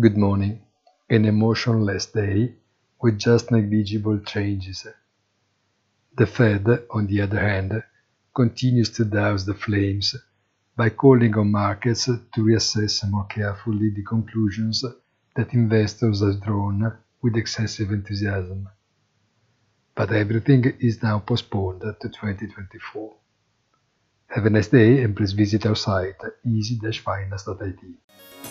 Good morning. An emotionless day with just negligible changes. The Fed, on the other hand, continues to douse the flames by calling on markets to reassess more carefully the conclusions that investors have drawn with excessive enthusiasm. But everything is now postponed to 2024. Have a nice day and please visit our site easy-finance.it.